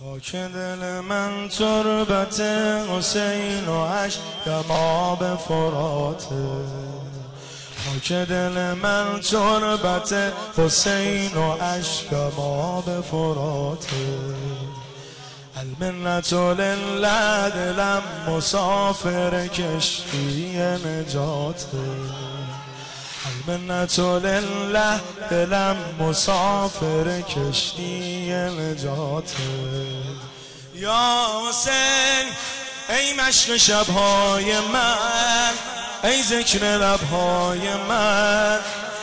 خاک دل من تربت حسین و عشق آب فراته. خاک دل من تربت حسین و عشق آب فراته. المنت لله دلم مسافر کشتی نجاته. المنت لله دلم مسافر کشتی نجاته یا حسین ای مشق شبهای من ای ذکر لبهای من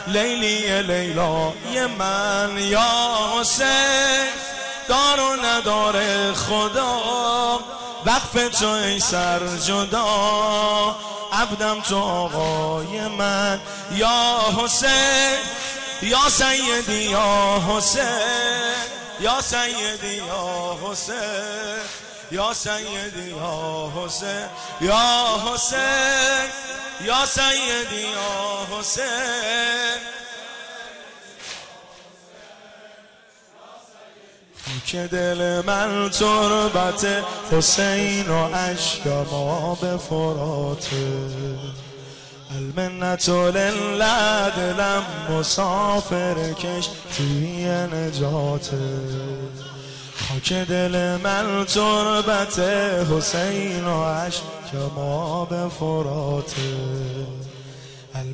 لیلی لیلای من. یا حسین دار و ندار خدا وقف تو ای سر جدا. عبدم تو آقای من یا حسین یا سیدی یا حسین. یا سیدی یا حسین. یا سیدی یا حسین. یا حسین. یا سیدی یا حسین. که دل من تربت حسین و عشق ما به فراته. المنت لله دلم مسافر کش توی نجاته. خاک دل من تربت حسین و عشق ما به فراته.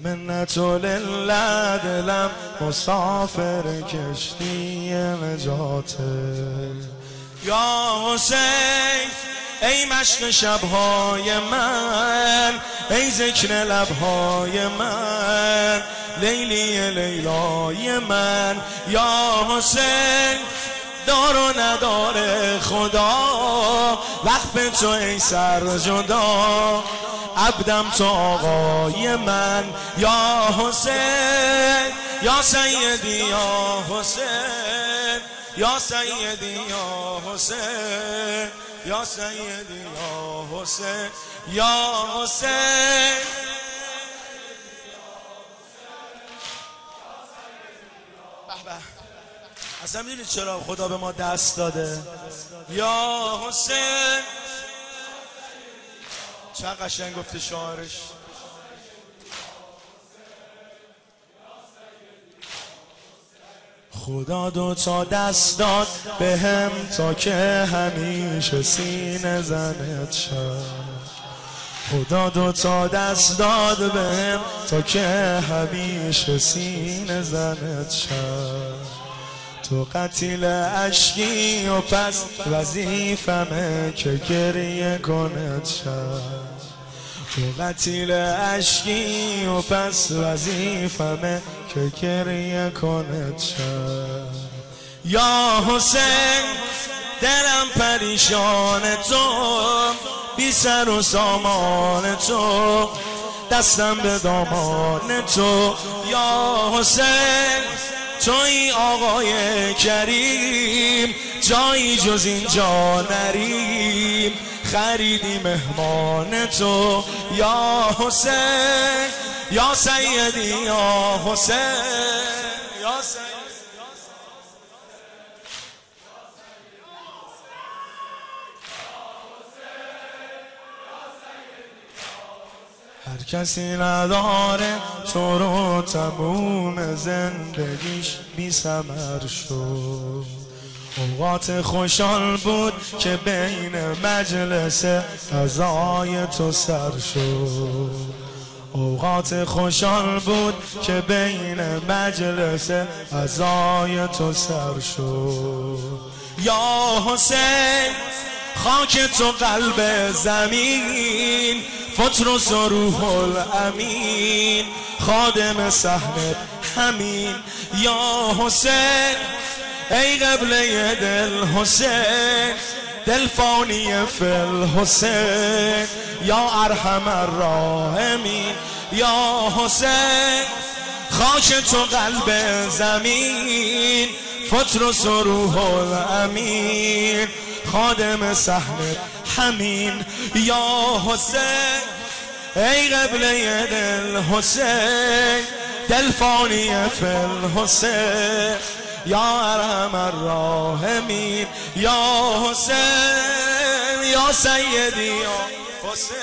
المنت لله دلم مسافر کشتی نجاته. یا حسین ای مشق شبهای من ای ذکر لبهای من لیلی لیلای من. یا حسین دار و ندار خدا وقف تو ای سر جدا. عبدم تو آقای من یا حسین یا سیدی یا حسین یا سیدی یا حسین یا سیدی یا حسین یا حسین. اصلا می‌دونید چرا خدا به ما دست داده؟ یا حسین. چه قشنگ گفته شاعرش خدا دو تا دست داد به هم تا که همیشه سینه زنت شد. خدا دو تا دست داد به هم تا که همیشه سینه زنت شد. تو قتیل عشقی و پس وظیفمه که گریه کند شد. تو قتیل عشقی و پس وظیفمه که گریه کند شد یا حسین دلم پریشان تو بی سر و سامان تو دستم به دامان تو. یا حسین توی آقای کریم جایی جز اینجا نریم. خریدی مهمان تو یا حسین یا سیدی یا حسین یا هر کسی نداره تو رو تموم زندگیش بی سمر شد اوقات خوشحال بود که بین مجلس ازای تو سر شد. اوقات خوشحال بود که بین مجلس ازای تو سر شد. یا حسین خاک تو قلب زمین فطرس و روح الامین خادم سحنت همین. یا حسین ای قبله دل حسین دل فانی فل حسین. یا ارحم الراحمین یا حسین. خاک تو قلب زمین فطرس و روح الامین. خادم سحنت همین یا حسین. ای قبله دل حسین دل فانی فل حسین. یا ارحم الراحمین یا حسین یا سیدی یا حسین.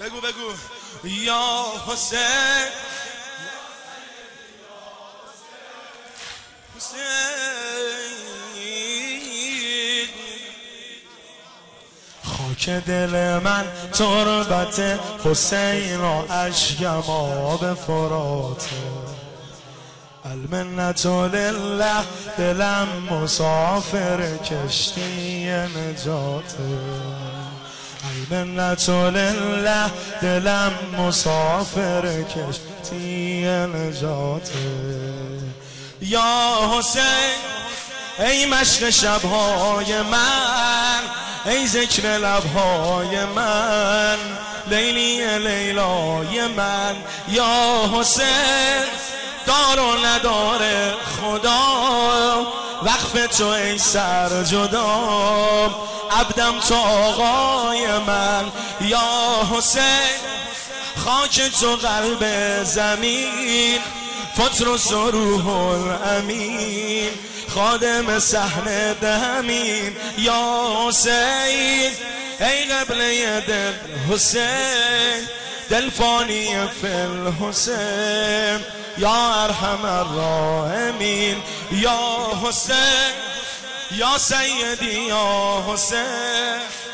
بگو بگو. یا حسین. خاک دل من تربت حسین و اشکم آب فراته المنت لله دلم مسافر کشتی نجاته المنت لله دلم مسافر کشتی نجاته یا حسین ای مشق شبهای من ای ذکر لبهای من لیلی لیلای من یا حسین دار و نداره خدا. وقف تو ای سر جدا عبدم تو آقای من یا حسین. خاک تو قلب زمین فطر و روح الامین خادم سحن دمین یا حسین. ای قبله دل حسین دل فانی فل حسین یا ارحم الراحمین یا حسین. یا سیدی یا حسین.